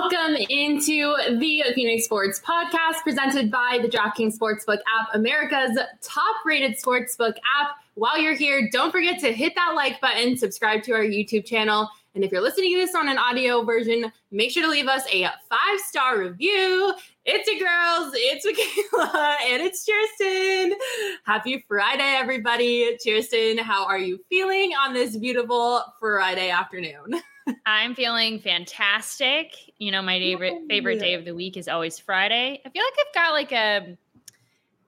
Welcome into the Phoenix Sports Podcast presented by the DraftKings Sportsbook app, America's top rated sportsbook app. While you're here, don't forget to hit that like button, subscribe to our YouTube channel. And if you're listening to this on an audio version, make sure to leave us a five star review. It's your girls, it's Michaela, and it's Kirsten. Happy Friday, everybody. Kirsten, how are you feeling on this beautiful Friday afternoon? I'm feeling fantastic. You know, my favorite favorite day of the week is always Friday. I feel like I've got like a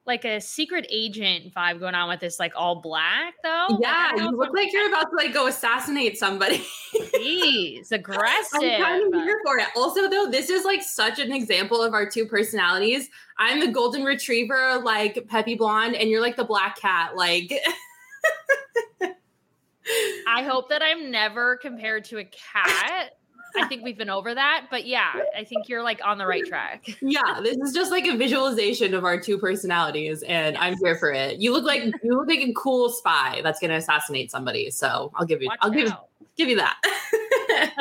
like a secret agent vibe going on with this like all black though. Yeah, you look like you're about to like go assassinate somebody. Jeez, aggressive. I'm kind of here for it. Also, though, this is like such an example of our two personalities. I'm the golden retriever, like Peppy Blonde, and you're like the black cat, like. I hope that I'm never compared to a cat. I think we've been over that, but yeah, I think you're like on the right track. yeah, this is just like a visualization of our two personalities, and I'm here for it. You look like you look like a cool spy that's gonna assassinate somebody. So I'll give you, Watch I'll give give you that.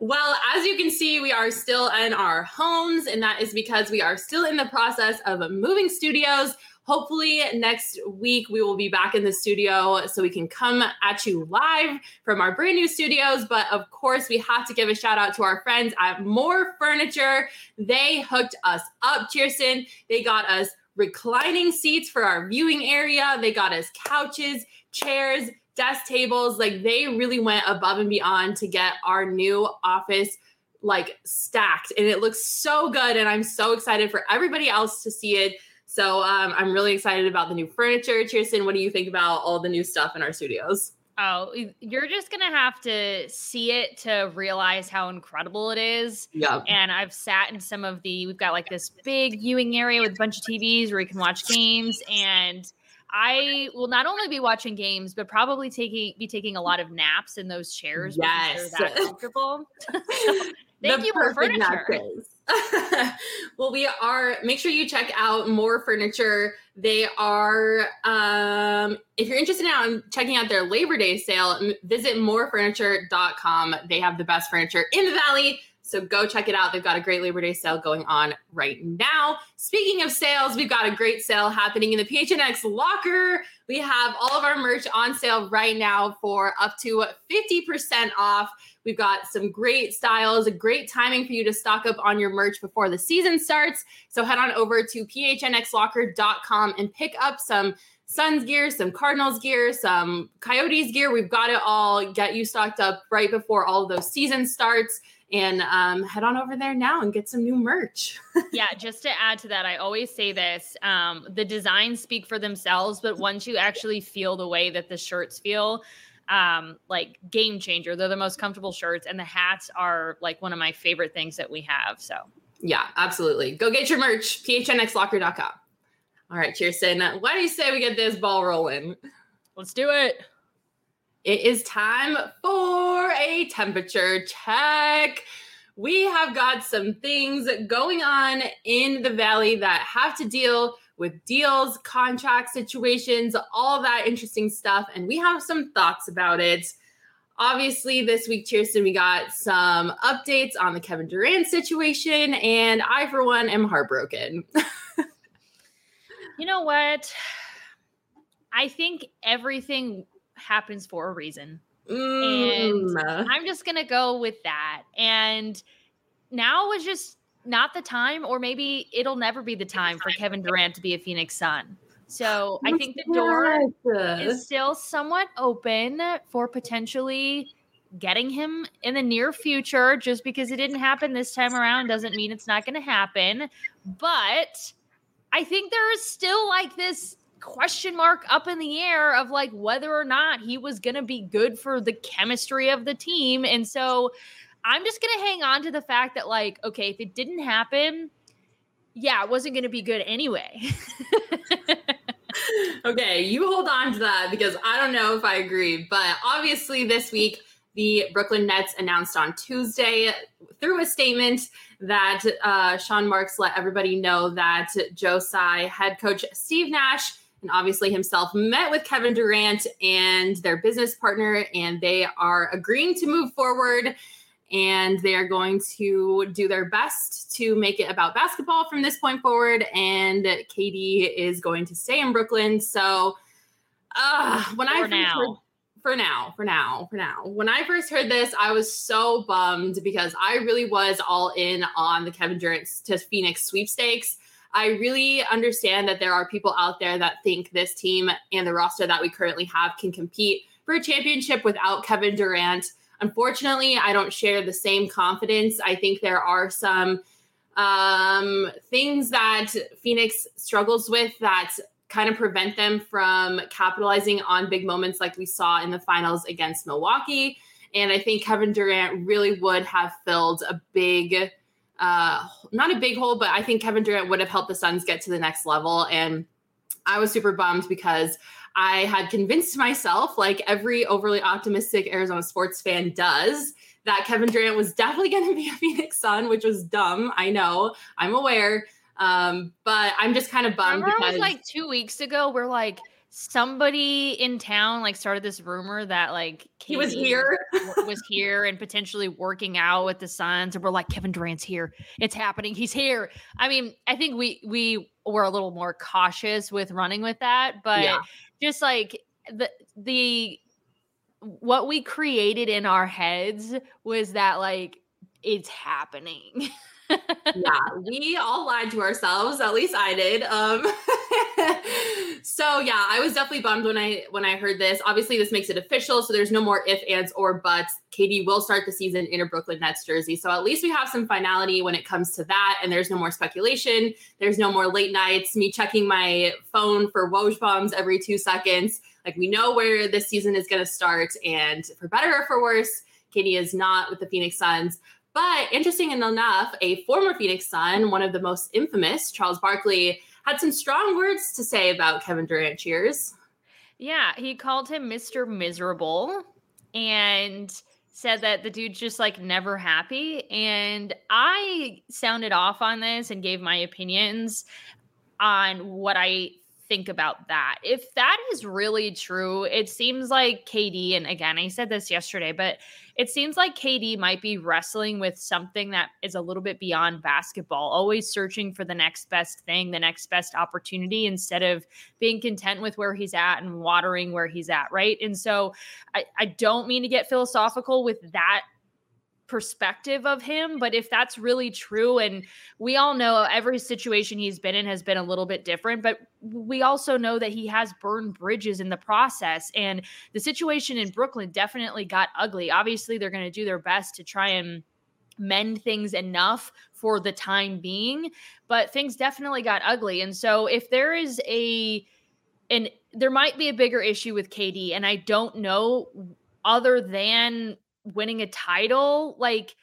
well, as you can see, we are still in our homes, and that is because we are still in the process of moving studios. Hopefully, next week we will be back in the studio so we can come at you live from our brand new studios. But of course, we have to give a shout out to our friends at More Furniture. They hooked us up, Kirsten. They got us reclining seats for our viewing area, they got us couches, chairs, desk tables. Like they really went above and beyond to get our new office like stacked and it looks so good and i'm so excited for everybody else to see it so um, i'm really excited about the new furniture Kirsten, what do you think about all the new stuff in our studios Oh, you're just gonna have to see it to realize how incredible it is. yeah And I've sat in some of the, we've got like this big viewing area with a bunch of TVs where you can watch games. And I will not only be watching games, but probably taking be taking a lot of naps in those chairs Yes. they're that comfortable. Thank The you for furniture. well, we are. Make sure you check out more furniture. They are. Um, if you're interested in checking out their Labor Day sale, visit morefurniture.com. They have the best furniture in the valley. So go check it out. They've got a great Labor Day sale going on right now. Speaking of sales, we've got a great sale happening in the PHNX locker. We have all of our merch on sale right now for up to 50% off. We've got some great styles, a great timing for you to stock up on your merch before the season starts. So head on over to phnxlocker.com and pick up some Suns gear, some Cardinals gear, some Coyotes gear. We've got it all. Get you stocked up right before all of those season starts. And um, head on over there now and get some new merch. yeah, just to add to that, I always say this um, the designs speak for themselves, but once you actually feel the way that the shirts feel, um, like game changer, they're the most comfortable shirts, and the hats are like one of my favorite things that we have. So, Yeah, absolutely. Go get your merch, phnxlocker.com. All right, Kirsten, why do you say we get this ball rolling? let's do it. It is time for a temperature check. We have got some things going on in the valley that have to deal with deals, contract situations, all that interesting stuff. And we have some thoughts about it. obviously this week, Kirsten, we got some updates on the Kevin Durant situation, and I, for one, am heartbroken. you know what? I think everything happens for a reason. Mm. And I'm just going to go with that. And now is just not the time, or maybe it'll never be the time for Kevin Durant to be a Phoenix Sun. So I oh think the door is still somewhat open for potentially getting him in the near future. Just because it didn't happen this time around doesn't mean it's not going to happen. But I think there is still like this question mark up in the air of like whether or not he was going to be good for the chemistry of the team. And so I'm just to hang on to the fact that, like, okay, if it didn't happen, yeah, it wasn't to be good anyway. okay, you hold on to that because I don't know if I agree. But obviously, this week, the Brooklyn Nets announced on Tuesday through a statement that uh, Sean Marks let everybody know that Joe Tsai head coach Steve Nash and obviously himself met with Kevin Durant and their business partner, and they are agreeing to move forward and they are going to do their best to make it about basketball from this point forward. And KD is going to stay in Brooklyn. So, uh, when for I now. Heard, for now, for now, for now. When I first heard this, I was so bummed because I really was all in on the Kevin Durant to Phoenix sweepstakes. I really understand that there are people out there that think this team and the roster that we currently have can compete for a championship without Kevin Durant. Unfortunately, I don't share the same confidence. I think there are some um, things that Phoenix struggles with that kind of prevent them from capitalizing on big moments like we saw in the finals against Milwaukee. And I think Kevin Durant really would have filled a big, uh, not a big hole, but I think Kevin Durant would have helped the Suns get to the next level. And I was super bummed because I had convinced myself, like every overly optimistic Arizona sports fan does, that Kevin Durant was definitely going to be a Phoenix Sun, which was dumb. I know, I'm aware. Um, but I'm just kind of bummed Remember because it was like two weeks ago, we're like, somebody in town like started this rumor that like he was here. was here and potentially working out with the Suns and we're like Kevin Durant's here. It's happening. He's here. I mean I think we we were a little more cautious with running with that but yeah. just like the the what we created in our heads was that like it's happening yeah, we all lied to ourselves. At least I did. Um, so yeah, I was definitely bummed when I when I heard this. Obviously, this makes it official, so there's no more if, ands, or buts. KD will start the season in a Brooklyn Nets jersey, so at least we have some finality when it comes to that. And there's no more speculation. There's no more late nights. Me checking my phone for Woj bombs every two seconds. Like we know where this season is going to start, and for better or for worse. KD is not with the Phoenix Suns. But interesting enough, a former Phoenix Sun, one of the most infamous, Charles Barkley, had some strong words to say about Kevin Durant. Cheers. Yeah, he called him Mr. Miserable and said that the dude's just like never happy. And I sounded off on this and gave my opinions on what I think about that. If that is really true, it seems like KD, and again, I said this yesterday, but it seems like KD might be wrestling with something that is a little bit beyond basketball, always searching for the next best thing, the next best opportunity, instead of being content with where he's at and watering where he's at. Right. And so I, I don't mean to get philosophical with that perspective of him but if that's really true and we all know every situation he's been in has been a little bit different but we also know that he has burned bridges in the process and the situation in Brooklyn definitely got ugly. Obviously they're going to do their best to try and mend things enough for the time being but things definitely got ugly and so if there is a and there might be a bigger issue with KD and I don't know other than winning a title like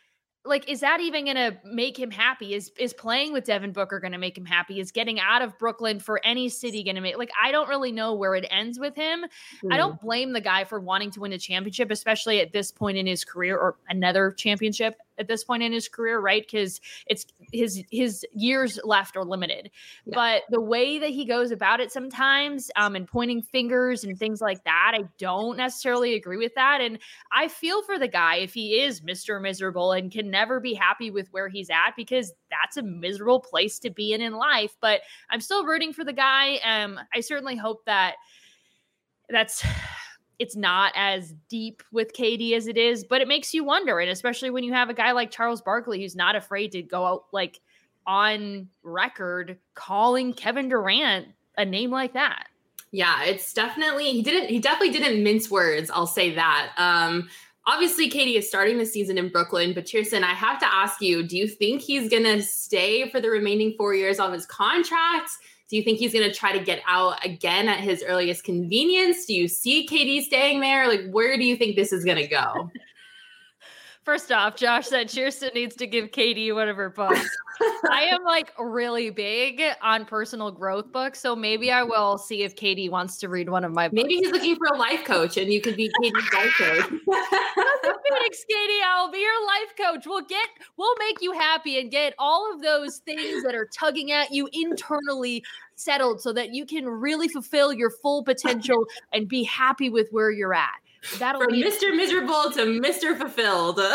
like is that even going to make him happy? Is is playing with Devin Booker going to make him happy? Is getting out of Brooklyn for any city going to make like I don't really know where it ends with him. Mm. I don't blame the guy for wanting to win a championship especially at this point in his career or another championship at this point in his career, right? Because it's his his years left are limited. Yeah. But the way that he goes about it sometimes, um, and pointing fingers and things like that, I don't necessarily agree with that. And I feel for the guy if he is Mr. Miserable and can never be happy with where he's at because that's a miserable place to be in in life. But I'm still rooting for the guy. Um, I certainly hope that that's it's not as deep with KD as it is, but it makes you wonder. And especially when you have a guy like Charles Barkley who's not afraid to go out like on record calling Kevin Durant a name like that. Yeah, it's definitely he didn't he definitely didn't mince words, I'll say that. Um obviously KD is starting the season in Brooklyn, but Kirsten, I have to ask you, do you think he's gonna stay for the remaining four years of his contract? Do you think he's going to try to get out again at his earliest convenience? Do you see KD staying there? Like, where do you think this is going to go? First off, Josh said Kirsten needs to give KD one of her books. I am like really big on personal growth books, so maybe I will see if KD wants to read one of my books. Maybe he's looking for a life coach, and you could be KD's life coach. Phoenix, KD, I'll be your life coach. We'll get, we'll make you happy and get all of those things that are tugging at you internally settled, so that you can really fulfill your full potential and be happy with where you're at. That'll From be Mr. Miserable to Mr. Fulfilled.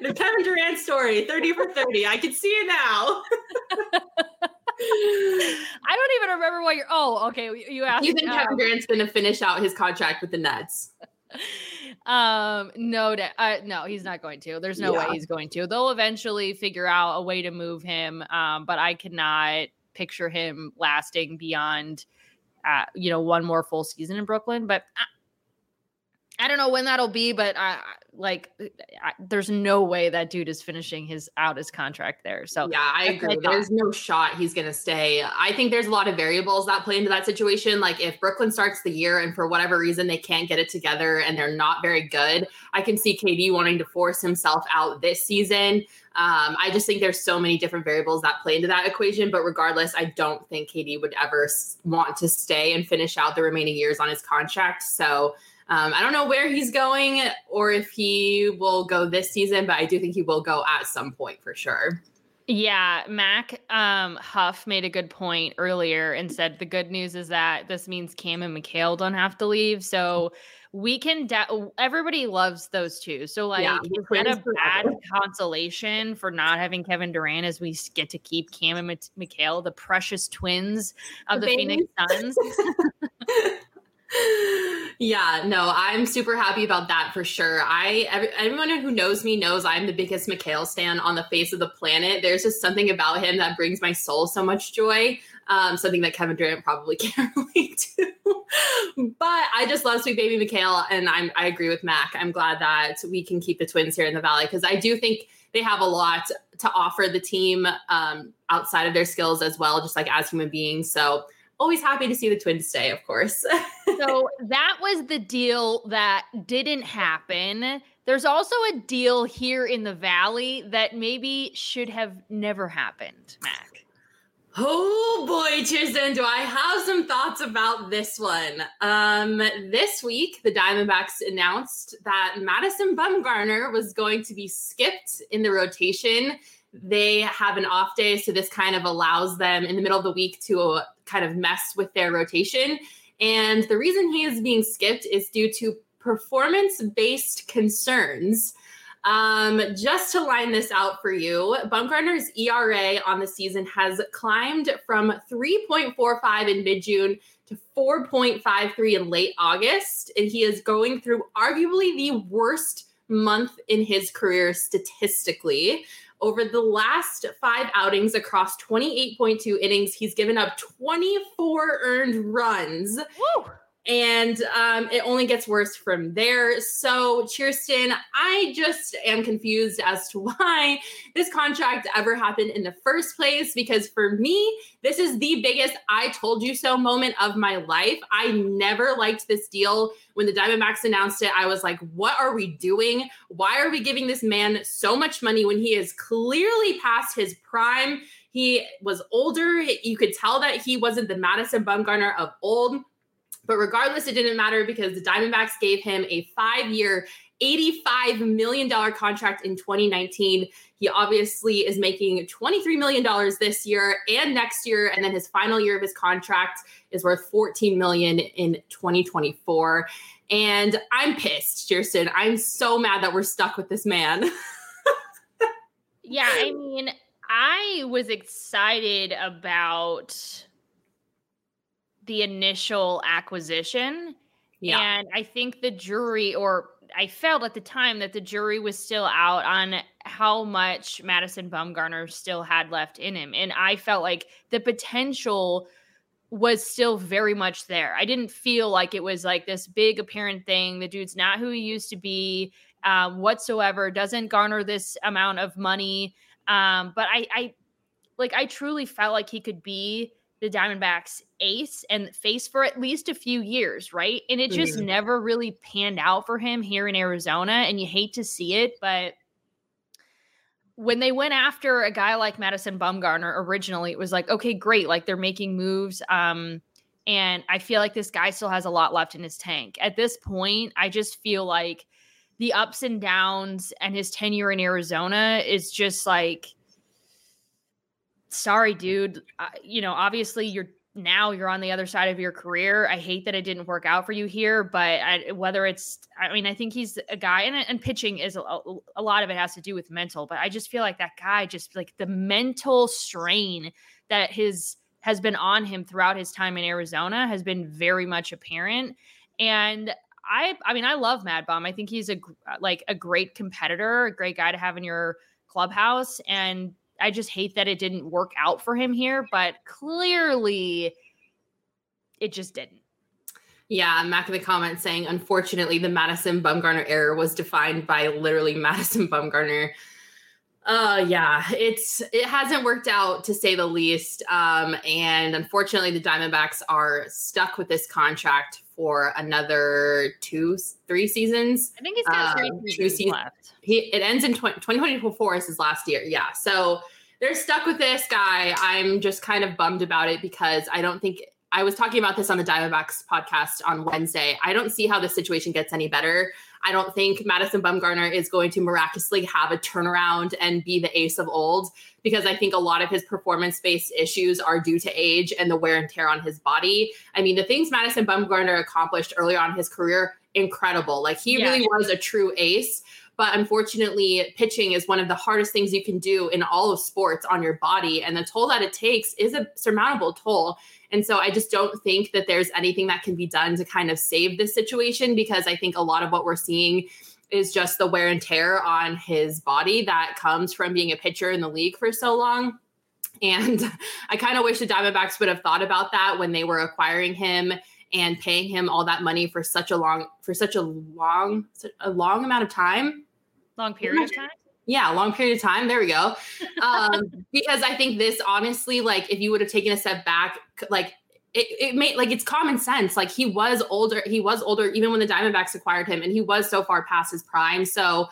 Yeah. the Kevin Durant story, 30 for 30. I can see it now. I don't even remember what you're. Oh, okay. You asked. You think Kevin Durant's going to finish out his contract with the Nets? um no uh, no he's not going to there's no yeah. way he's going to they'll eventually figure out a way to move him um but i cannot picture him lasting beyond uh, you know, one more full season in Brooklyn. But I, I don't know when that'll be, but I like I, there's no way that dude is finishing his out his contract there. So yeah, I agree. There's no shot he's gonna stay. I think there's a lot of variables that play into that situation. Like if Brooklyn starts the year and for whatever reason they can't get it together and they're not very good, I can see KD wanting to force himself out this season. Um, I just think there's so many different variables that play into that equation. But regardless, I don't think KD would ever want to stay and finish out the remaining years on his contract. So um, I don't know where he's going or if he will go this season, but I do think he will go at some point for sure. Yeah, Mac um, Huff made a good point earlier and said the good news is that this means Cam and Mikal don't have to leave. So we can de- everybody loves those two. So like yeah, is that a bad consolation for not having Kevin Durant as we get to keep Cam and M- Mikal, the precious twins of the, the Phoenix Suns? yeah, no, I'm super happy about that for sure. I every, everyone who knows me knows I'm the biggest Mikal stan on the face of the planet. There's just something about him that brings my soul so much joy. Um, something that Kevin Durant probably can't relate to. but I just love sweet baby Mikal, and I'm I agree with Mac. I'm glad that we can keep the twins here in the Valley because I do think they have a lot to offer the team um, outside of their skills as well, just like as human beings. So always happy to see the twins stay, of course. so that was the deal that didn't happen. There's also a deal here in the Valley that maybe should have never happened, Mac. Oh boy, Kirsten, do I have some thoughts about this one? Um, this week, the Diamondbacks announced that Madison Bumgarner was going to be skipped in the rotation. They have an off day, so this kind of allows them in the middle of the week to uh, kind of mess with their rotation. And the reason he is being skipped is due to performance based concerns. Um, just to line this out for you, Bumgarner's ERA on the season has climbed from 3.45 in mid June to 4.53 in late August. And he is going through arguably the worst month in his career statistically. Over the last five outings across 28.2 innings, he's given up 24 earned runs. Woo! And um, it only gets worse from there. So, Kirsten, I just am confused as to why this contract ever happened in the first place. Because for me, this is the biggest I told you so moment of my life. I never liked this deal. When the Diamondbacks announced it, I was like, what are we doing? Why are we giving this man so much money when he is clearly past his prime? He was older. You could tell that he wasn't the Madison Bumgarner of old but regardless, it didn't matter because the Diamondbacks gave him a five year, $85 million contract in 2019. He obviously is making $23 million this year and next year. And then his final year of his contract is worth 14 million in 2024. And I'm pissed, Kirsten. I'm so mad that we're stuck with this man. yeah, I mean, I was excited about the initial acquisition. Yeah. And I think the jury, or I felt at the time that the jury was still out on how much Madison Bumgarner still had left in him. And I felt like the potential was still very much there. I didn't feel like it was like this big apparent thing. The dude's not who he used to be um, whatsoever, doesn't garner this amount of money. Um, but I, I like, I truly felt like he could be the Diamondbacks ace and face for at least a few years, right? And it just mm-hmm. never really panned out for him here in Arizona. And you hate to see it, but when they went after a guy like Madison Bumgarner originally, it was like, okay, great. Like they're making moves. Um, and I feel like this guy still has a lot left in his tank. At this point, I just feel like the ups and downs and his tenure in Arizona is just like sorry, dude. Uh, you know, obviously you're now you're on the other side of your career. I hate that it didn't work out for you here, but I, whether it's, I mean, I think he's a guy, and, and pitching is a, a, lot of it has to do with mental. But I just feel like that guy, just like the mental strain that his has been on him throughout his time in Arizona, has been very much apparent. And I, I mean, I love Mad Bum. I think he's a like a great competitor, a great guy to have in your clubhouse, and I just hate that it didn't work out for him here, but clearly it just didn't. Yeah, Mac in the comments saying, unfortunately, the Madison Bumgarner error was defined by literally Madison Bumgarner. Uh yeah, it's it hasn't worked out to say the least. Um, and unfortunately, the Diamondbacks are stuck with this contract for another two, three seasons. I think he's got three um, seasons left. He it ends in 20, 2024 is his last year. Yeah, so they're stuck with this guy. I'm just kind of bummed about it because I don't think I was talking about this on the Diamondbacks podcast on Wednesday. I don't see how the situation gets any better. I don't think Madison Bumgarner is going to miraculously have a turnaround and be the ace of old because I think a lot of his performance based issues are due to age and the wear and tear on his body. I mean, the things Madison Bumgarner accomplished early on in his career, incredible. Like he yeah. really was a true ace. But unfortunately, pitching is one of the hardest things you can do in all of sports on your body. And the toll that it takes is a surmountable toll. And so I just don't think that there's anything that can be done to kind of save this situation because I think a lot of what we're seeing is just the wear and tear on his body that comes from being a pitcher in the league for so long. And I kind of wish the Diamondbacks would have thought about that when they were acquiring him and paying him all that money for such a long for such a long a long amount of time long period of time? Yeah long period of time. There we go. Um, because i think this honestly like if you would have taken a step back like it, it made like it's common sense. Like he was older he was older even when the diamondbacks acquired him and he was so far past his prime. So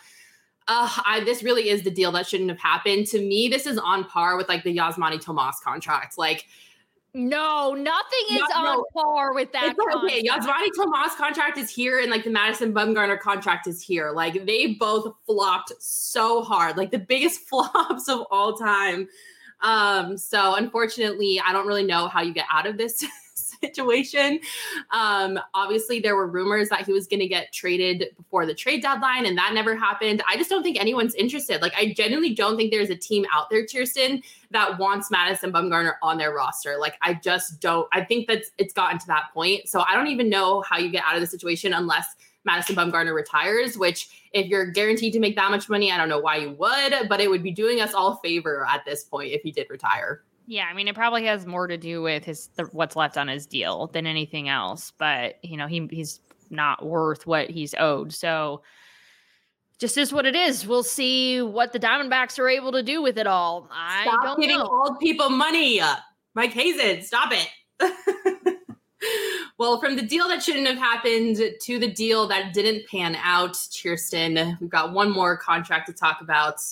uh, I, this really is the deal that shouldn't have happened. To me, this is on par with like the Yasmany Tomas contract. Like no, nothing is Not, on no, par with that. It's okay. Yasmany Tomas contract is here, and like the Madison Bumgarner contract is here. Like they both flopped so hard, like the biggest flops of all time. Um, so unfortunately, I don't really know how you get out of this situation. Um, obviously, there were rumors that he was going to get traded before the trade deadline, and that never happened. I just don't think anyone's interested. Like, I genuinely don't think there's a team out there, Kirsten, that wants Madison Bumgarner on their roster. Like, I just don't. I think that it's gotten to that point. So I don't even know how you get out of the situation unless Madison Bumgarner retires, which if you're guaranteed to make that much money, I don't know why you would, but it would be doing us all favor at this point if he did retire. Yeah, I mean, it probably has more to do with his the, what's left on his deal than anything else. But you know, he he's not worth what he's owed. So, just is what it is. We'll see what the Diamondbacks are able to do with it all. I stop don't giving know. old people money, Mike Hazen. Stop it. well, from the deal that shouldn't have happened to the deal that didn't pan out, Kirsten, we've got one more contract to talk about,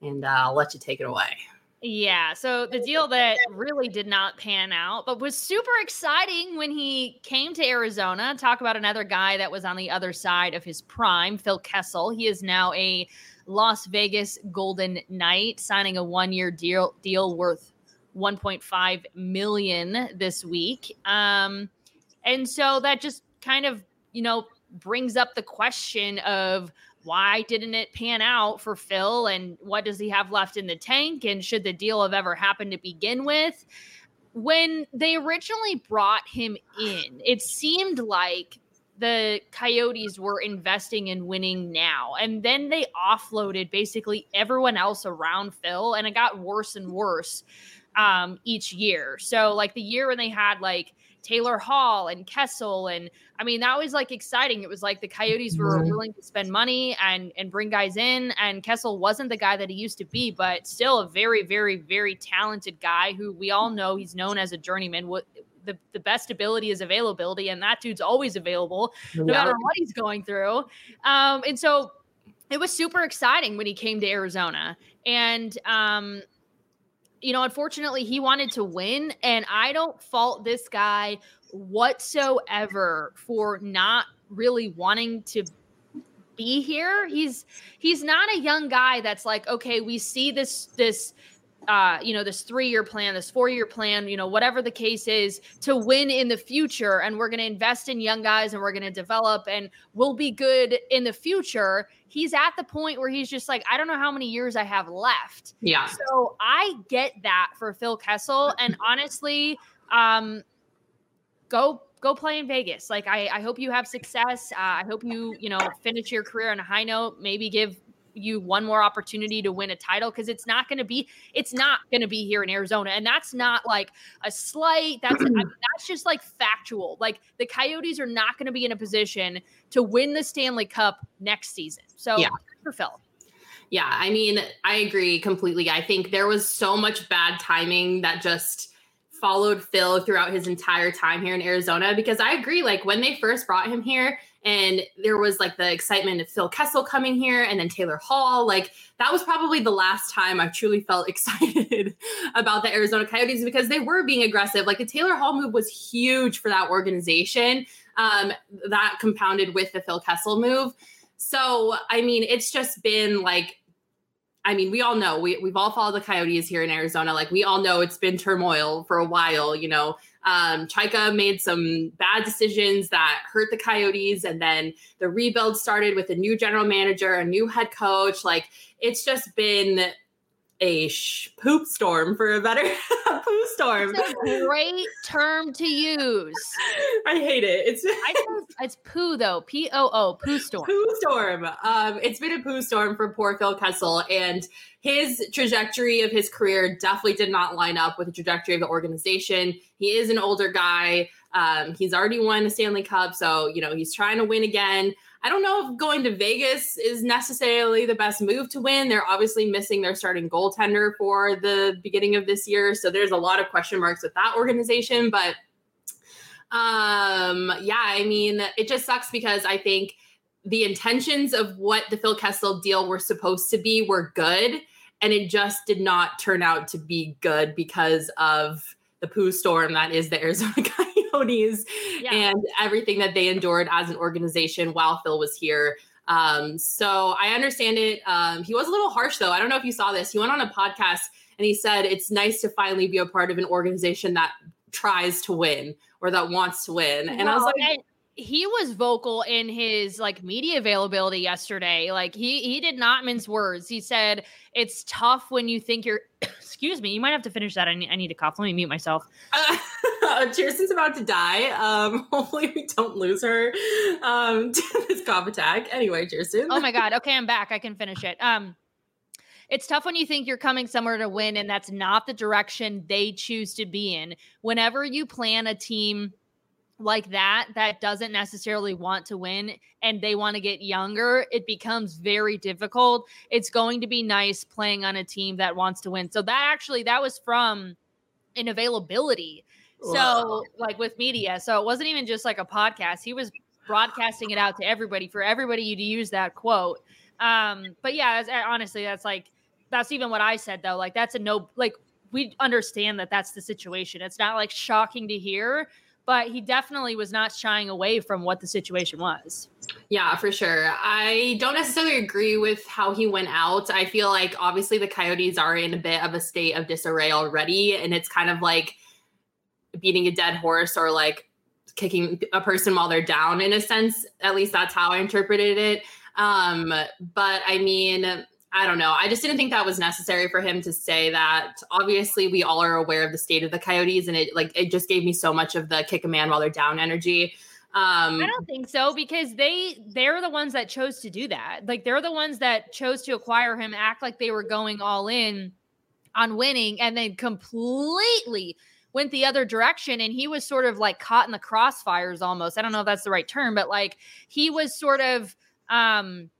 and uh, I'll let you take it away. Yeah. So the deal that really did not pan out, but was super exciting when he came to Arizona. Talk about another guy that was on the other side of his prime, Phil Kessel. He is now a Las Vegas Golden Knight, signing a one-year deal deal worth 1.5 million this week. Um, and so that just kind of, you know, brings up the question of why didn't it pan out for Phil and what does he have left in the tank and should the deal have ever happened to begin with? When they originally brought him in, it seemed like the Coyotes were investing in winning now. And then they offloaded basically everyone else around Phil and it got worse and worse um, each year. So like the year when they had like Taylor Hall and Kessel and I mean that was like exciting. It was like the Coyotes were willing to spend money and and bring guys in and Kessel wasn't the guy that he used to be, but still a very very very talented guy who we all know he's known as a journeyman. What the, the best ability is availability and that dude's always available no yeah. matter what he's going through. Um and so it was super exciting when he came to Arizona. And um you know, unfortunately, he wanted to win, and I don't fault this guy whatsoever for not really wanting to be here. He's he's not a young guy that's like, okay, we see this this uh, you know, this three year plan, this four year plan, you know, whatever the case is to win in the future. And we're going to invest in young guys and we're going to develop and we'll be good in the future. He's at the point where he's just like, I don't know how many years I have left. Yeah. So I get that for Phil Kessel. And honestly, um, go go play in Vegas. Like I, I hope you have success. Uh, I hope you, you know, finish your career on a high note. Maybe give you one more opportunity to win a title because it's not going to be it's not going to be here in Arizona and that's not like a slight that's I mean, that's just like factual like the Coyotes are not going to be in a position to win the Stanley Cup next season so yeah. for Phil yeah I mean I agree completely I think there was so much bad timing that just followed Phil throughout his entire time here in Arizona because I agree like when they first brought him here and there was like the excitement of Phil Kessel coming here and then Taylor Hall. Like that was probably the last time I truly felt excited about the Arizona Coyotes because they were being aggressive. Like the Taylor Hall move was huge for that organization. Um, that compounded with the Phil Kessel move. So, I mean, it's just been like I mean, we all know we, we've all followed the Coyotes here in Arizona. Like we all know it's been turmoil for a while. You know, um, Chayka made some bad decisions that hurt the Coyotes, and then the rebuild started with a new general manager, a new head coach. Like it's just been a sh- poop storm for a better poop storm. It's a great term to use. I hate it. It's it's poo though. P O O poo storm. Poo storm. Um, it's been a poo storm for poor Phil Kessel, and his trajectory of his career definitely did not line up with the trajectory of the organization. He is an older guy. Um, he's already won a Stanley Cup, so you know he's trying to win again. I don't know if going to Vegas is necessarily the best move to win. They're obviously missing their starting goaltender for the beginning of this year. So there's a lot of question marks with that organization. But um, yeah, I mean, it just sucks because I think the intentions of what the Phil Kessel deal were supposed to be were good. And it just did not turn out to be good because of the poo storm that is the Arizona Coyotes yeah. and everything that they endured as an organization while Phil was here. Um, so I understand it. Um, he was a little harsh though. I don't know if you saw this. He went on a podcast and he said it's nice to finally be a part of an organization that tries to win or that wants to win. And I was like, he was vocal in his like media availability yesterday. Like he he did not mince words. He said it's tough when you think you're. excuse me. You might have to finish that. I need, I need to cough. Let me mute myself. Uh, Kirsten's about to die. Um, hopefully we don't lose her um, to this cough attack. Anyway, Kirsten. oh my god. Okay, I'm back. I can finish it. Um, it's tough when you think you're coming somewhere to win and that's not the direction they choose to be in. Whenever you plan a team like that that doesn't necessarily want to win and they want to get younger, it becomes very difficult. It's going to be nice playing on a team that wants to win. So that actually that was from an availability. So like with media. So it wasn't even just like a podcast. He was broadcasting it out to everybody for everybody to use that quote. Um, but yeah, honestly, that's like that's even what I said though. Like that's a no. Like we understand that that's the situation. It's not like shocking to hear, but he definitely was not shying away from what the situation was. Yeah, for sure. I don't necessarily agree with how he went out. I feel like obviously the Coyotes are in a bit of a state of disarray already, and it's kind of like beating a dead horse or like kicking a person while they're down in a sense. At least that's how I interpreted it. Um, but I mean, I don't know. I just didn't think that was necessary for him to say that. Obviously, we all are aware of the state of the Coyotes, and it like it just gave me so much of the kick a man while they're down energy. Um, I don't think so because they they're the ones that chose to do that. Like they're the ones that chose to acquire him, act like they were going all in on winning, and then completely went the other direction. And he was sort of like caught in the crossfires almost. I don't know if that's the right term, but like he was sort of um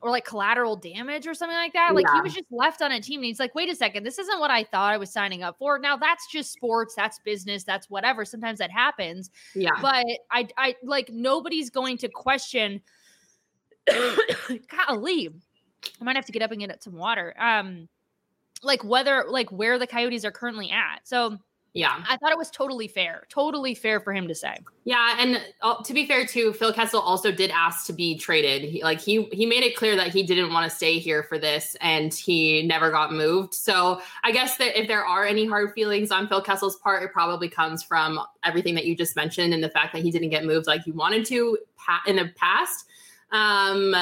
or like collateral damage or something like that. Like yeah. he was just left on a team and he's like, wait a second, this isn't what I thought I was signing up for. Now that's just sports, that's business, that's whatever. Sometimes that happens. Yeah. But I I like nobody's going to question golly. I might have to get up and get some water. Um like whether like where the coyotes are currently at. So yeah. I thought it was totally fair. Totally fair for him to say. Yeah, and uh, to be fair too, Phil Kessel also did ask to be traded. He, like he he made it clear that he didn't want to stay here for this and he never got moved. So, I guess that if there are any hard feelings on Phil Kessel's part, it probably comes from everything that you just mentioned and the fact that he didn't get moved like he wanted to in the past. Um,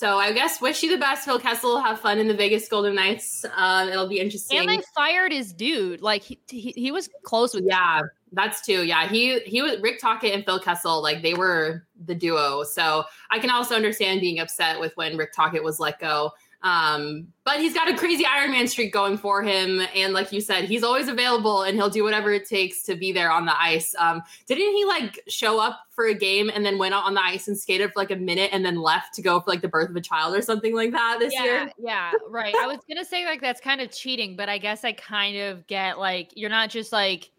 so I guess wish you the best, Phil Kessel. Have fun in the Vegas Golden Knights. Um, it'll be interesting. And they fired his dude. Like he, he, he was close with. Yeah, that's too. Yeah, he he was Rick Tocchet and Phil Kessel. Like they were the duo. So I can also understand being upset with when Rick Tocchet was let go. Um, but he's got a crazy Iron Man streak going for him. And like you said, he's always available and he'll do whatever it takes to be there on the ice. Um, didn't he like show up for a game and then went out on the ice and skated for like a minute and then left to go for like the birth of a child or something like that this yeah, year? Yeah, right. I was gonna say like that's kind of cheating, but I guess I kind of get like you're not just like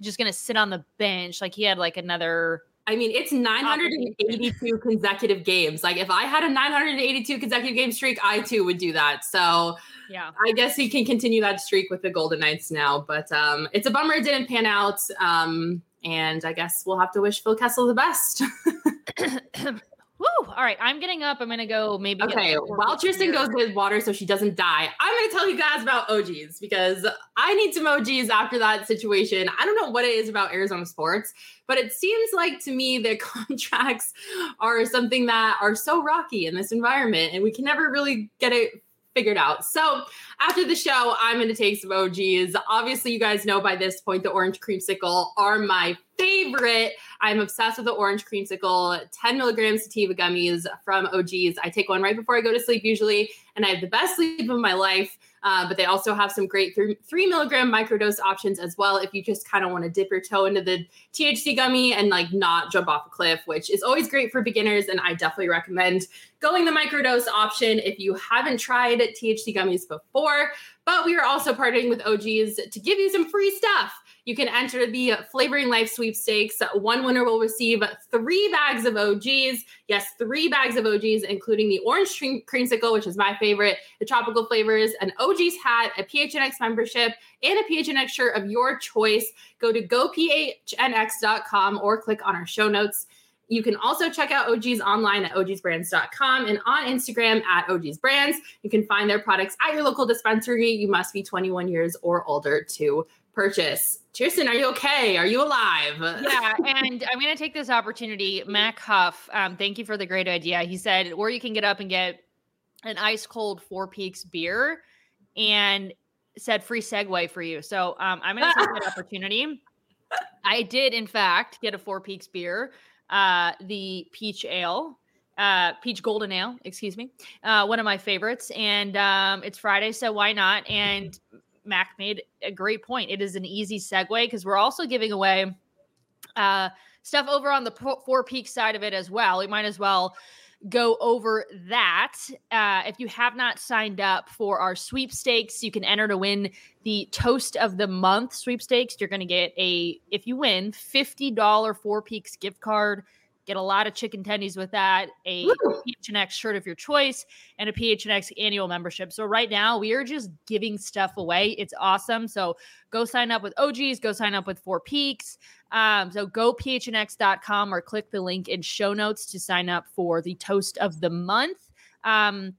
just gonna sit on the bench. Like he had like another I mean, it's 982 consecutive games. Like if I had a 982 consecutive game streak, I too would do that. So yeah, I guess he can continue that streak with the Golden Knights now. But um, it's a bummer it didn't pan out. Um, and I guess we'll have to wish Phil Kessel the best. Woo! All right, I'm getting up. I'm gonna go maybe. Okay, while Tristan goes with water so she doesn't die, I'm gonna tell you guys about OGs because I need some OGs after that situation. I don't know what it is about Arizona sports, but it seems like to me their contracts are something that are so rocky in this environment, and we can never really get it figured out. So after the show, I'm going to take some OGs. Obviously, you guys know by this point the orange creamsicle are my favorite. I'm obsessed with the orange creamsicle, 10 milligrams sativa gummies from OGs. I take one right before I go to sleep usually, and I have the best sleep of my life. Uh, but they also have some great three, three milligram microdose options as well if you just kind of want to dip your toe into the THC gummy and like not jump off a cliff, which is always great for beginners. And I definitely recommend going the microdose option if you haven't tried THC gummies before. But we are also partnering with OGs to give you some free stuff. You can enter the Flavoring Life sweepstakes. One winner will receive three bags of OGs. Yes, three bags of OGs, including the orange cream- creamsicle, which is my favorite, the tropical flavors, an OG's hat, a PHNX membership, and a PHNX shirt of your choice. Go to gophnx.com or click on our show notes. You can also check out OGs online at ogsbrands.com and on Instagram at ogsbrands. You can find their products at your local dispensary. You must be 21 years or older to purchase. Kirsten, are you okay? Are you alive? Yeah, and I'm going to take this opportunity. Mac Huff, um, thank you for the great idea. He said, or you can get up and get an ice cold Four Peaks beer, and said free segue for you. So um, I'm going to take that opportunity. I did, in fact, get a Four Peaks beer, uh, the peach ale. Uh, peach golden ale, excuse me, uh, one of my favorites, and um, it's Friday, so why not? And Mac made a great point. It is an easy segue because we're also giving away uh, stuff over on the Four Peaks side of it as well. We might as well go over that. Uh, if you have not signed up for our sweepstakes, you can enter to win the Toast of the Month sweepstakes. You're going to get a, if you win, $50 Four Peaks gift card Get a lot of chicken tendies with that, a Woo! PHNX shirt of your choice, and a PHNX annual membership. So right now we are just giving stuff away. It's awesome. So go sign up with OGs, go sign up with Four Peaks. Um, so go phnx.com or click the link in show notes to sign up for the toast of the month. Um,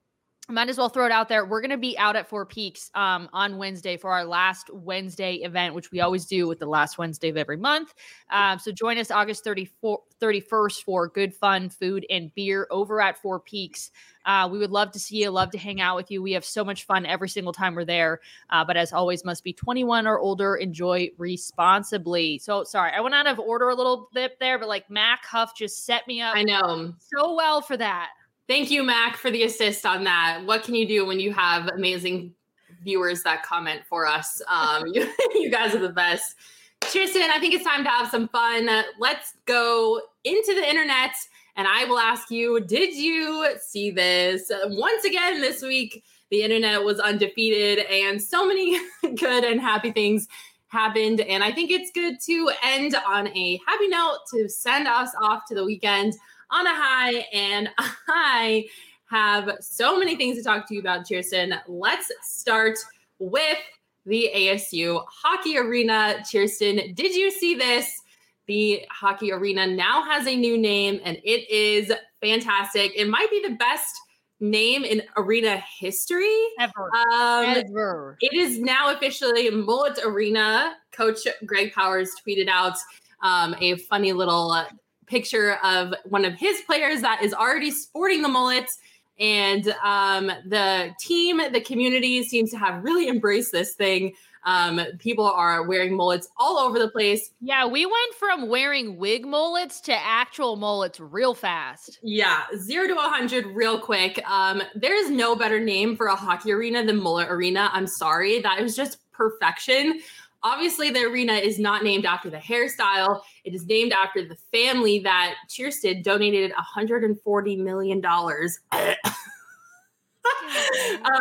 might as well throw it out there. We're going to be out at Four Peaks um, on Wednesday for our last Wednesday event, which we always do with the last Wednesday of every month. Um, so join us August 34, 31st for good fun food and beer over at Four Peaks. Uh, we would love to see you, love to hang out with you. We have so much fun every single time we're there. Uh, but as always, must be 21 or older. Enjoy responsibly. So sorry, I went out of order a little bit there, but like Mac Huff just set me up I know. so well for that. Thank you, Mac, for the assist on that. What can you do when you have amazing viewers that comment for us? Um, you, you guys are the best. Tristan, I think it's time to have some fun. Let's go into the internet and I will ask you Did you see this? Once again, this week, the internet was undefeated and so many good and happy things happened. And I think it's good to end on a happy note to send us off to the weekend on a high. And I have so many things to talk to you about, Kirsten. Let's start with the ASU Hockey Arena. Kirsten, did you see this? The Hockey Arena now has a new name and it is fantastic. It might be the best name in arena history. Ever. Um, Ever. it is now officially Mullett Arena. Coach Greg Powers tweeted out um, a funny little uh, picture of one of his players that is already sporting the mullets. And um, the team, the community seems to have really embraced this thing. Um, people are wearing mullets all over the place. Yeah, we went from wearing wig mullets to actual mullets real fast. Yeah, zero to 100 real quick. Um, there is no better name for a hockey arena than Mullett Arena. I'm sorry. That was just perfection. Obviously, the arena is not named after the hairstyle. It is named after the family that Kirsten donated $140 million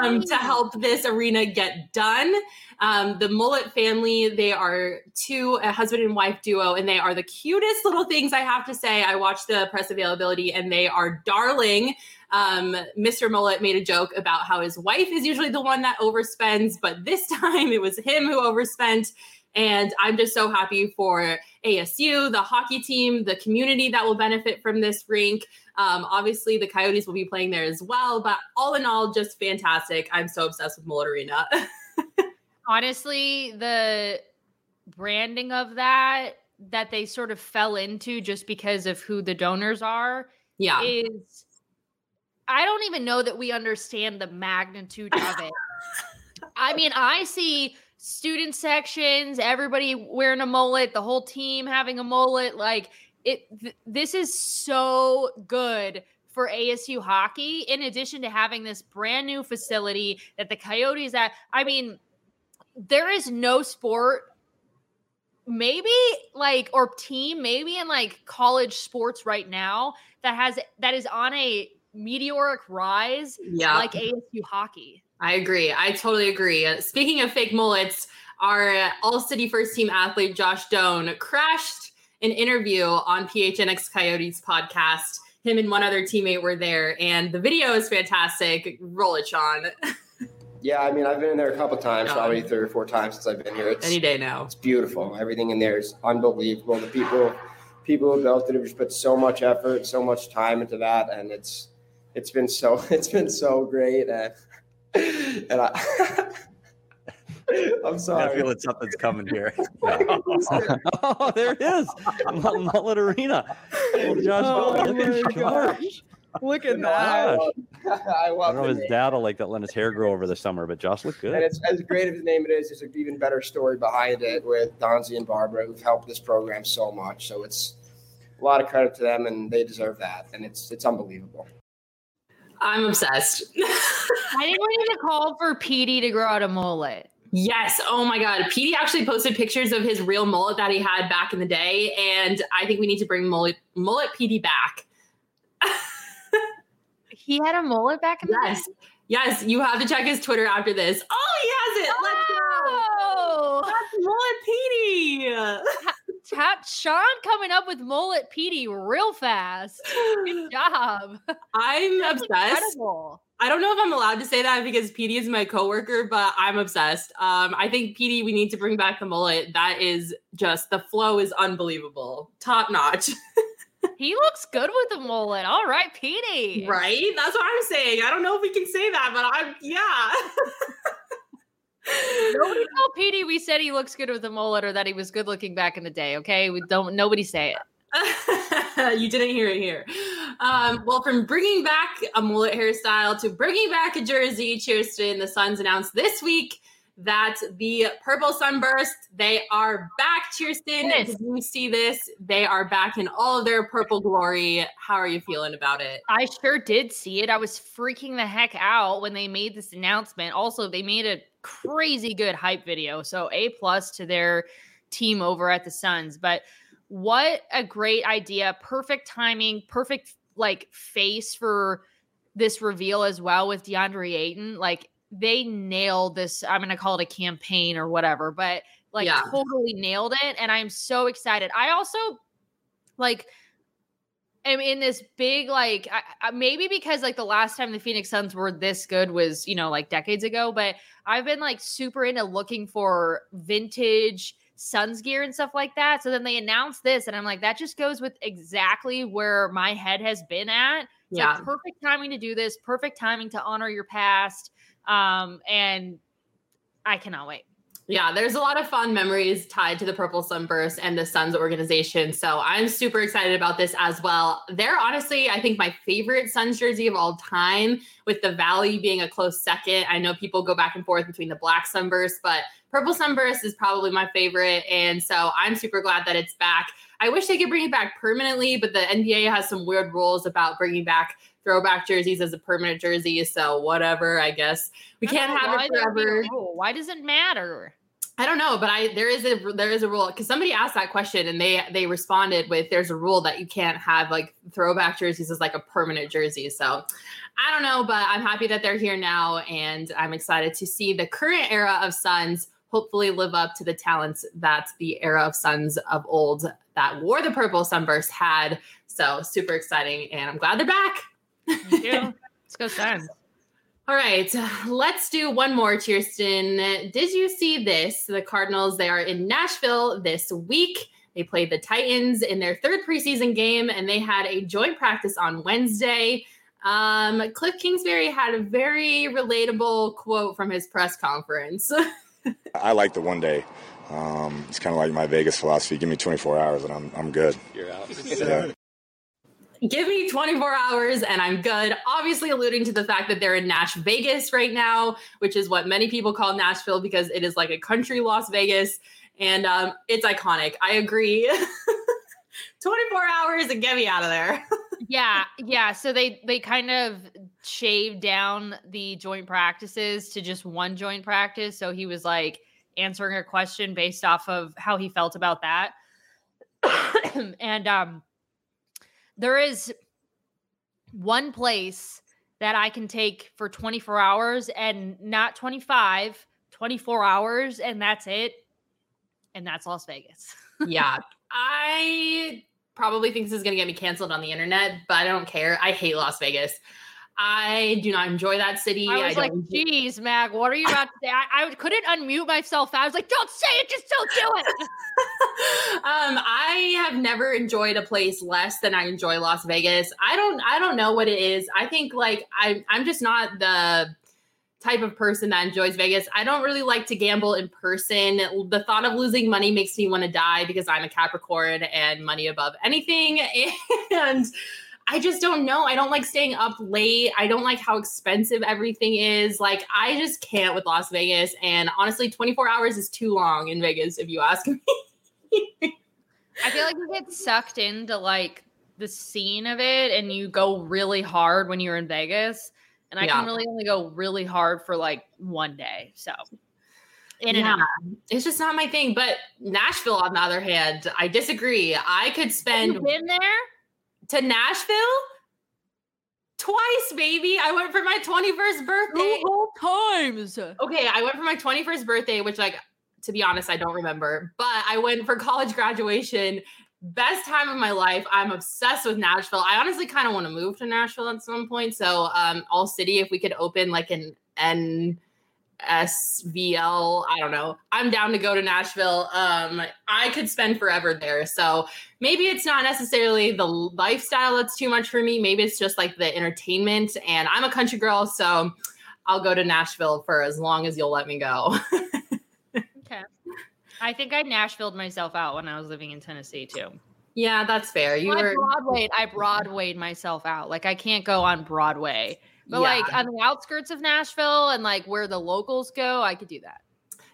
um, to help this arena get done. Um, the Mullett family, they are two, a husband and wife duo, and they are the cutest little things, I have to say. I watched the press availability and they are darling. Um, Mr. Mullett made a joke about how his wife is usually the one that overspends, but this time it was him who overspent. And I'm just so happy for ASU, the hockey team, the community that will benefit from this rink. Um, obviously, the Coyotes will be playing there as well. But all in all, just fantastic. I'm so obsessed with Mullett Arena. Honestly, the branding of that that they sort of fell into just because of who the donors are yeah. is I don't even know that we understand the magnitude of it. I mean, I see student sections, everybody wearing a mullet, the whole team having a mullet. Like it, th- this is so good for ASU hockey. In addition to having this brand new facility that the Coyotes at, I mean, there is no sport maybe like or team maybe in like college sports right now that has that is on a meteoric rise Yeah. like ASU hockey. I agree. I totally agree. Uh, Speaking of fake mullets, our uh, All City First Team athlete Josh Doan crashed an interview on PHNX Coyotes podcast. Him and one other teammate were there, and the video is fantastic. Roll it, Sean. Yeah, I mean, I've been in there a couple times, Yeah. probably three or four times since I've been here. It's, Any day now. it's beautiful. Everything in there is unbelievable. The people, people who built it have just put so much effort, so much time into that, and it's, it's been so, it's been so great. Uh, and, and I, I'm sorry. I feel that something's coming here. oh, there it is. Mullett Arena. Well, Josh, Oh Mullet, look at my Josh. Look at that. I I love don't know his name. dad will like that letting his hair grow over the summer, but Josh looked And good. it's as great as the name it is, there's an even better story behind it with Donzi and Barbara who've helped this program so much. So it's a lot of credit to them and they deserve that. And it's it's unbelievable. I'm obsessed. I think we need to call for Petey to grow out a mullet. yes. Oh my God. Petey actually posted pictures of his real mullet that he had back in the day, and I think we need to bring mullet mullet Petey back. He had a mullet back in the Yes. Yes, you have to check his Twitter after this. Oh, he has it. Let's go. Oh, That's Mullet Petey. Ta- Sean coming up with mullet PD real fast. Good job. I'm That's obsessed. incredible. I don't know if I'm allowed to say that because PD is my coworker, but I'm obsessed. Um, I think PD, we need to bring back the mullet. That is just the flow is unbelievable, top notch. He looks good with the mullet. All right, Petey. right? That's what I'm saying. I don't know if we can say that, but I'm yeah. Nobody tell Petey we said he looks good with a mullet or that he was good looking back in the day. Okay, we don't. Nobody say it. you didn't hear it here. Um, well, from bringing back a mullet hairstyle to bringing back a jersey, cheers Kirsten, the Suns announced this week that the purple sunburst they are back. Kirsten, Yes. did you see this? They are back in all of their purple glory. How are you feeling about it? I sure did see it. I was freaking the heck out when they made this announcement. Also, they made a crazy good hype video. So A plus to their team over at the Suns. But what a great idea. Perfect timing, perfect like face for this reveal as well with DeAndre Ayton. Like they nailed this. I'm gonna call it a campaign or whatever, but like Yeah. totally nailed it. And I'm so excited. I also like am in this big like I, I, maybe because like the last time the Phoenix Suns were this good was you know like decades ago, but I've been like super into looking for vintage Suns gear and stuff like that. So then they announced this, and I'm like, that just goes with exactly where my head has been at. It's Yeah. like perfect timing to do this, perfect timing to honor your past. Um, and I cannot wait. Yeah, there's a lot of fun memories tied to the Purple Sunburst and the Suns organization. So I'm super excited about this as well. They're honestly, I think, my favorite Suns jersey of all time, with the Valley being a close second. I know people go back and forth between the Black Sunburst, but Purple Sunburst is probably my favorite. And so I'm super glad that it's back. I wish they could bring it back permanently, but the NBA has some weird rules about bringing back throwback jerseys as a permanent jersey. So whatever, I guess. We I can't have it there would be a forever. Why does it matter? I don't know, but I there is a there is a rule because somebody asked that question and they they responded with there's a rule that you can't have like throwback jerseys as like a permanent jersey. So I don't know, but I'm happy that they're here now and I'm excited to see the current era of Suns hopefully live up to the talents that the era of Suns of old that wore the purple sunburst had. So super exciting and I'm glad they're back. Me too. Let's go Suns. All right, let's do one more, Kirsten. Did you see this? The Cardinals, they are in Nashville this week. They played the Titans in their third preseason game, and they had a joint practice on Wednesday. Um, Cliff Kingsbury had a very relatable quote from his press conference. I like the one day. Um, it's kind of like my Vegas philosophy. Give me 24 hours and I'm, I'm good. You're out. Yeah. Give me 24 hours and I'm good. Obviously, alluding to the fact that they're in Nash Vegas right now, which is what many people call Nashville because it is like a country Las Vegas and um, it's iconic. I agree. 24 hours and get me out of there. yeah yeah so they they kind of shaved down the joint practices to just one joint practice so he was like answering a question based off of how he felt about that and um there is one place that i can take for 24 hours and not 25 24 hours and that's it and that's las vegas yeah. I probably think this is going to get me canceled on the internet, but I don't care. I hate Las Vegas. I do not enjoy that city. I was don't like, geez, Mag, what are you about to say? I, I couldn't unmute myself. I was like, don't say it, just don't do it. um, I have never enjoyed a place less than I enjoy Las Vegas. I don't I don't know what it is. I think like I I'm just not the type of person that enjoys Vegas. I don't really like to gamble in person. The thought of losing money makes me want to die because I'm a Capricorn and money above anything. And I just don't know. I don't like staying up late. I don't like how expensive everything is. Like I just can't with Las Vegas. And honestly, 24 hours is too long in Vegas, if you ask me. I feel like you get sucked into like the scene of it and you go really hard when you're in Vegas. And I Yeah. can really only go really hard for like one day. So in and out. It's just not my thing. But Nashville, on the other hand, I disagree. I could Have spend you been there? To Nashville twice, baby. I went for my 21st birthday. whole times. Okay, I went for my 21st birthday, which like to be honest, I don't remember. But I went for college graduation. Best time of my life. I'm obsessed with Nashville. I honestly kind of want to move to Nashville at some point. So, um, All City, if we could open like an N SVL. I don't know. I'm down to go to Nashville. Um, I could spend forever there. So maybe it's not necessarily the lifestyle that's too much for me. Maybe it's just like the entertainment. And I'm a country girl, so I'll go to Nashville for as long as you'll let me go. okay. I think I Nashvilled myself out when I was living in Tennessee too. Yeah, that's fair. You I were Broadway. I Broadwayed myself out. Like I can't go on Broadway. But Yeah. like on the outskirts of Nashville and like where the locals go, I could do that.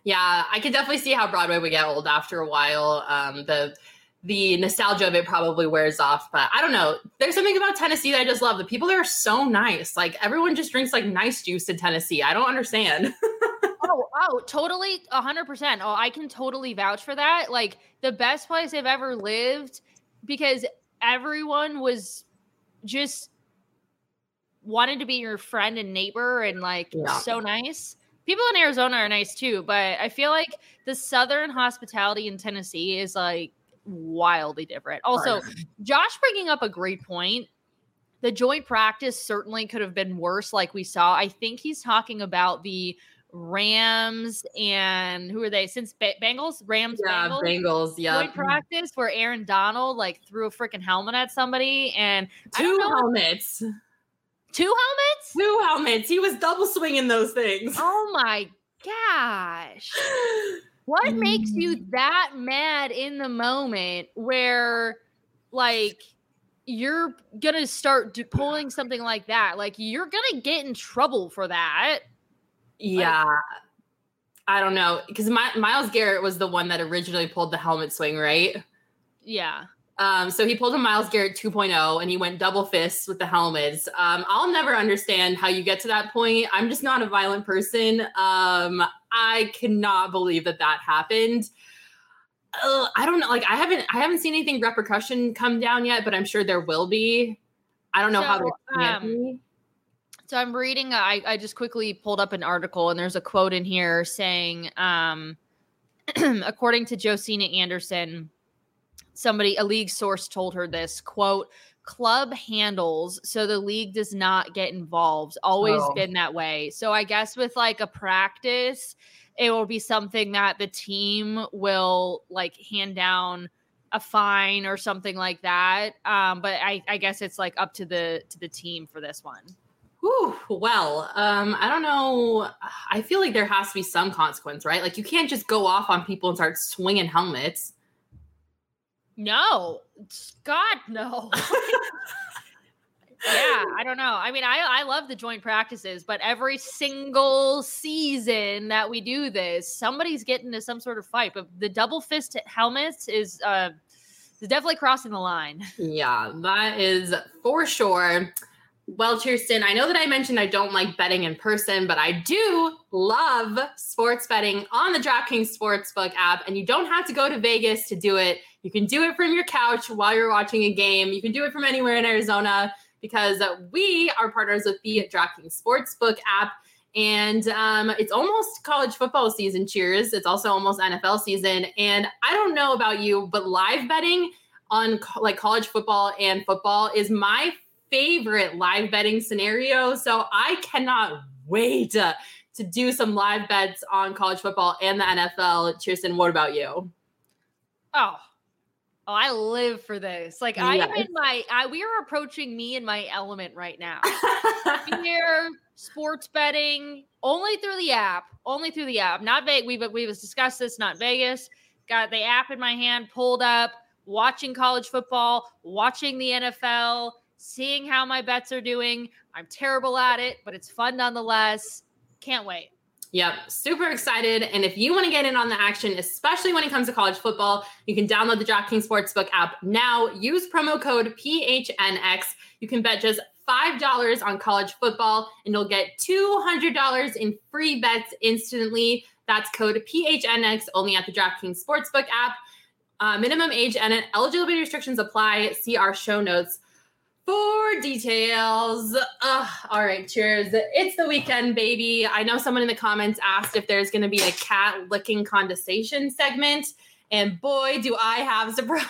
Yeah, I could definitely see how Broadway would get old after a while. Um, the the nostalgia of it probably wears off, but I don't know. There's something about Tennessee that I just love. The people there are so nice. Like everyone just drinks like nice juice in Tennessee. I don't understand. oh, oh, totally, a hundred percent. Oh, I can totally vouch for that. Like the best place I've ever lived because everyone was just wanted to be your friend and neighbor and like Yeah. so nice. People in Arizona are nice too, but I feel like the southern hospitality in Tennessee is like wildly different. Also, Josh bringing up a great point. The joint practice certainly could have been worse, like we saw. I think he's talking about the Rams and who are they? Since ba- Bengals, Rams, yeah, Bengals. Bengals. Yeah, Joint practice where Aaron Donald like threw a freaking helmet at somebody and two helmets. Two helmets. Two helmets. He was double swinging those things. Oh my gosh. What makes you Mm. that mad in the moment where like you're gonna start do- pulling something like that? Like you're gonna get in trouble for that. Yeah. I don't know because My- Myles Garrett was the one that originally pulled the helmet swing, right? Yeah. Um, so he pulled a Myles Garrett 2.0 and he went double fists with the helmets. Um, I'll never understand how you get to that point. I'm just not a violent person. Um, I cannot believe that that happened. I don't know. Like I haven't, I haven't seen anything repercussion come down yet, but I'm sure there will be. I don't know how So, there um. So I'm reading. I I just quickly pulled up an article, and there's a quote in here saying, um, according to Josina Anderson, somebody a league source told her this quote. Club handles so the league does not get involved. Always Oh. been that way. So I guess with like a practice, it will be something that the team will like hand down a fine or something like that. Um, but I, I guess it's like up to the to the team for this one. Whew, well, um, I don't know. I feel like there has to be some consequence, right? Like you can't just go off on people and start swinging helmets. No, God, no. yeah, I don't know. I mean, I I love the joint practices, but every single season that we do this, somebody's getting into some sort of fight. But the double fist helmets is uh is definitely crossing the line. Yeah, that is for sure. Well, Kirsten, I know that I mentioned I don't like betting in person, but I do love sports betting on the DraftKings Sportsbook app. And you don't have to go to Vegas to do it. You can do it from your couch while you're watching a game. You can do it from anywhere in Arizona because we are partners with the DraftKings Sportsbook app. And um, it's almost college football season. Cheers. It's also almost NFL season. And I don't know about you, but live betting on co- like college football and football is my favorite live betting scenario. So I cannot wait uh, to do some live bets on college football and the NFL. Kirsten, what about you? Oh. Oh, I live for this. Like I am in my I we are approaching me in my element right now. Here, sports betting only through the app, only through the app. Not Vegas. We've we've discussed this. Not Vegas. Got the app in my hand, pulled up, watching college football, watching the NFL, seeing how my bets are doing. I'm terrible at it, but it's fun nonetheless. Can't wait. Yep, super excited. And if you want to get in on the action, especially when it comes to college football, you can download the DraftKings Sportsbook app now. Use promo code PHNX. You can bet just $5 on college football and you'll get $200 in free bets instantly. That's code PHNX only at the DraftKings Sportsbook app. Uh, minimum age and eligibility restrictions apply. See our show notes for details. All right, cheers. It's the weekend, baby. I know someone in the comments asked if there's going to be a cat licking condensation segment, and boy, do I have a surprise.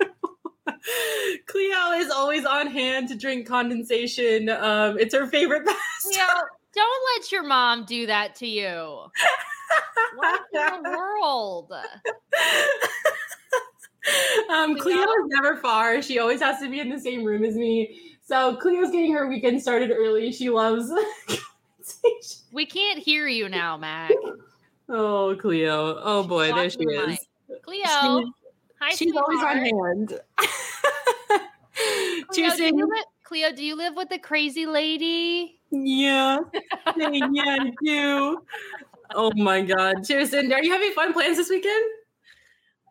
Cleo is always on hand to drink condensation. Um, it's her favorite. Cleo, don't let your mom do that to you. what in the world? Um, Cleo is never far. She always has to be in the same room as me. So Cleo's getting her weekend started early. She loves. We can't hear you now, Mac. Oh, Cleo. Oh boy, there she is. Cleo. She- Hi, She's always on hand. Cleo, do Choosing- you li- Cleo, do you live with the crazy lady? Yeah. yeah, I do. Oh my god. Cheers, and are you having fun plans this weekend?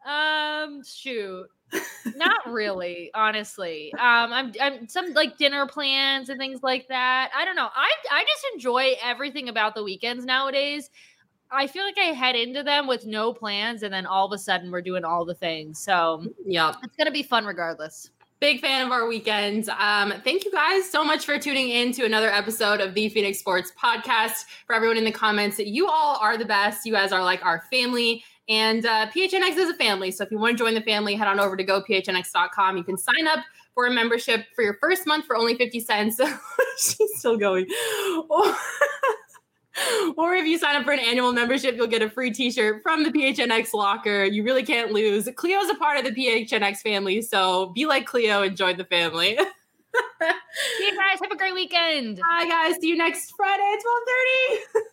Um, shoot. Not really, honestly. Um, I'm, I'm some like dinner plans and things like that. I don't know. I I just enjoy everything about the weekends nowadays. I feel like I head into them with no plans, and then all of a sudden we're doing all the things. So yeah, it's gonna be fun regardless. Big fan of our weekends. Um, thank you guys so much for tuning in to another episode of the Phoenix Sports Podcast. For everyone in the comments, you all are the best. You guys are like our family. And uh, PHNX is a family. So if you want to join the family, head on over to gophnx.com. You can sign up for a membership for your first month for only 50 cents. She's still going. Or, if you sign up for an annual membership, you'll get a free t shirt from the PHNX locker. You really can't lose. Cleo's a part of the PHNX family. So be like Cleo and join the family. See you guys. Have a great weekend. Bye, guys. See you next Friday at 1230.